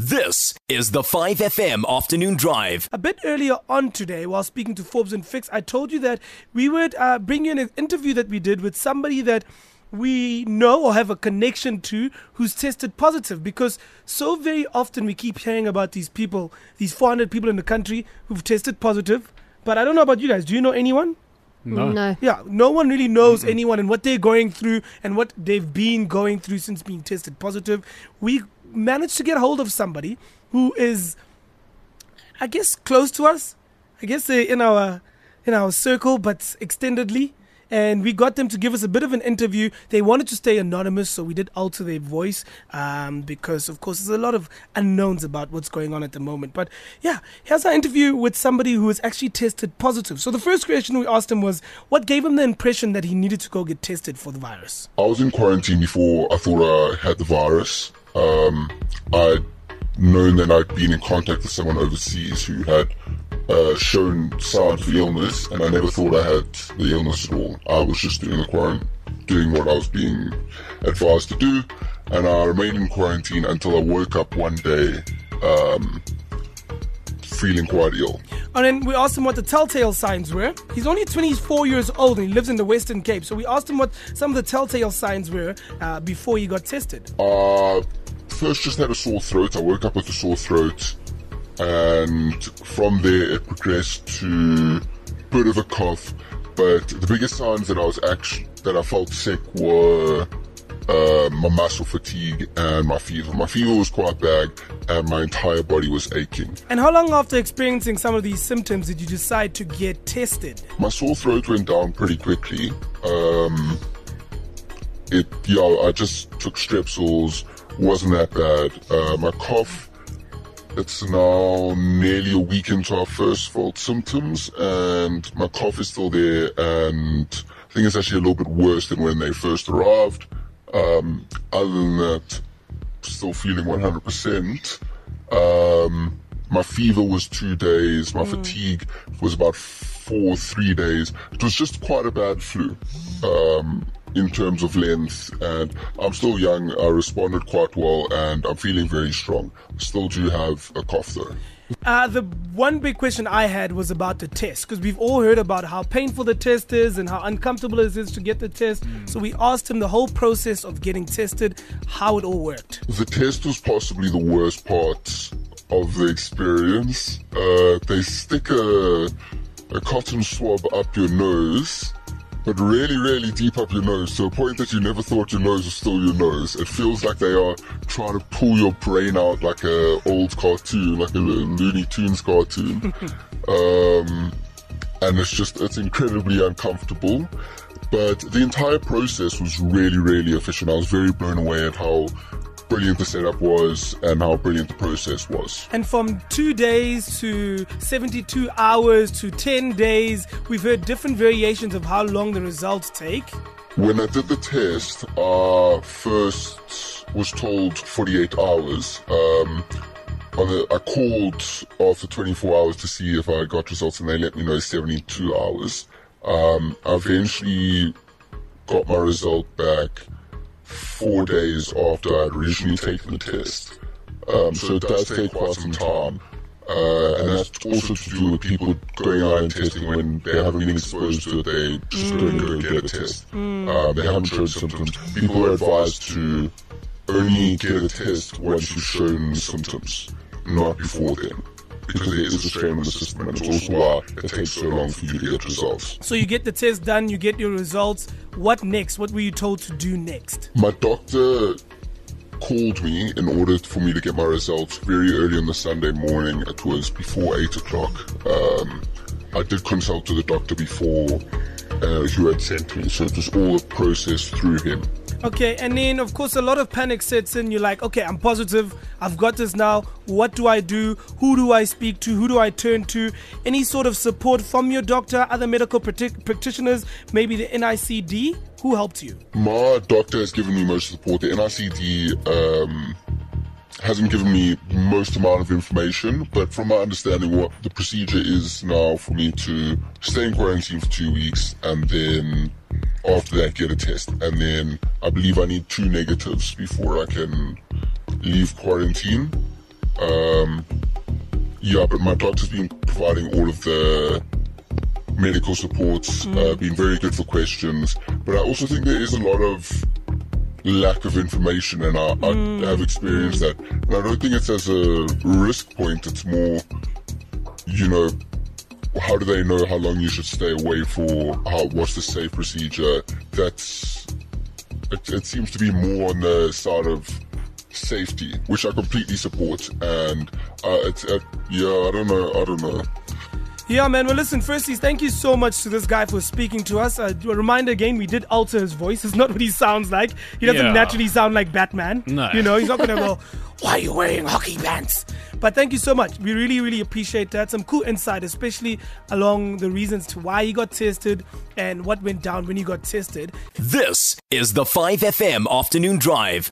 This is the 5FM Afternoon Drive. A bit earlier on today, while speaking to Forbes and Fix, I told you that we would uh, bring you an interview that we did with somebody that we know or have a connection to who's tested positive because so very often we keep hearing about these people, these 400 people in the country who've tested positive. But I don't know about you guys. Do you know anyone? No. No. Yeah, no one really knows anyone and what they're going through and what they've been going through since being tested positive. We managed to get hold of somebody who is, I guess, close to us. I guess they're in our in our circle, but extendedly. And we got them to give us a bit of an interview. They wanted to stay anonymous, so we did alter their voice um, because, of course, there's a lot of unknowns about what's going on at the moment. But yeah, here's our interview with somebody who has actually tested positive. So the first question we asked him was, what gave him the impression that he needed to go get tested for the virus? I was in quarantine before I thought I had the virus. Um, I'd known that I'd been in contact with someone overseas who had uh, shown signs of illness, and I never thought I had the illness at all. I was just doing the quarantine, doing what I was being advised to do, and I remained in quarantine until I woke up one day um, feeling quite ill. And then we asked him what the telltale signs were. He's only 24 years old and he lives in the Western Cape. So we asked him what some of the telltale signs were uh, before he got tested. Uh, first just had a sore throat. I woke up with a sore throat, and from there it progressed to a bit of a cough. But the biggest signs that I was actually that I felt sick were uh, my muscle fatigue and my fever. My fever was quite bad, and my entire body was aching. And how long after experiencing some of these symptoms did you decide to get tested? My sore throat went down pretty quickly. Um, it, yeah, I just took strepsils. Wasn't that bad. Uh, my cough. It's now nearly a week into our first felt symptoms, and my cough is still there. And I think it's actually a little bit worse than when they first arrived. Um, other than that, still feeling 100%. Um, my fever was two days. My fatigue was about four, three days. It was just quite a bad flu um, in terms of length. And I'm still young. I responded quite well, and I'm feeling very strong. Still do have a cough though. Uh, the one big question I had was about the test because we've all heard about how painful the test is and how uncomfortable it is to get the test. So we asked him the whole process of getting tested, how it all worked. The test was possibly the worst part of the experience. Uh, they stick a, a cotton swab up your nose, but really, really deep up your nose to a point that you never thought your nose was still your nose. It feels like they are trying to pull your brain out like a old cartoon, like a Looney Tunes cartoon. um, and it's just, it's incredibly uncomfortable. But the entire process was really, really efficient. I was very blown away at how brilliant the setup was and how brilliant the process was. And from two days to 72 hours to 10 days, we've heard different variations of how long the results take. When I did the test, I first was told 48 hours. Um, on the, I called after 24 hours to see if I got results, and they let me know 72 hours. Um, I eventually got my result back four days after I'd originally taken the test. Um, so it does take quite some time. Uh, and that's also to do with people going out and testing when they haven't been exposed to it. They just don't go and get a test. Uh, they haven't shown symptoms. People are advised to only get a test once you've shown symptoms, not before then. Because there is a strain in the system, and it's also why it takes so long for you to get results. So you get the test done, you get your results. What next? What were you told to do next? My doctor called me in order for me to get my results very early on the Sunday morning. It was before 8 o'clock. Um, I did consult with the doctor before uh, who had sent me, so it was all a process through him. Okay, and then of course a lot of panic sets in. You're like, okay, I'm positive. I've got this now. What do I do? Who do I speak to? Who do I turn to? Any sort of support from your doctor, other medical practi- practitioners, maybe the NICD? Who helped you? My doctor has given me most support. The NICD um, hasn't given me most amount of information, but from my understanding, what the procedure is now for me to stay in quarantine for two weeks and then after that get a test, and then I believe I need two negatives before I can leave quarantine. Um, yeah, but my doctor's been providing all of the medical supports, uh, been very good for questions. But I also think there is a lot of lack of information, and I, I have experienced that. And I don't think it's as a risk point, it's more, you know, how do they know how long you should stay away for? How what's the safe procedure? That's it, it seems to be more on the side of safety, which I completely support. And uh, it's uh, yeah, I don't know, I don't know. Yeah, man. Well, listen, firstly, thank you so much to this guy for speaking to us. Uh, a reminder again, we did alter his voice. It's not what he sounds like. He doesn't Yeah. naturally sound like Batman. No. You know, he's not going to go, why are you wearing hockey pants? But thank you so much. We really, really appreciate that. Some cool insight, especially along the reasons to why he got tested and what went down when he got tested. This is the 5FM Afternoon Drive.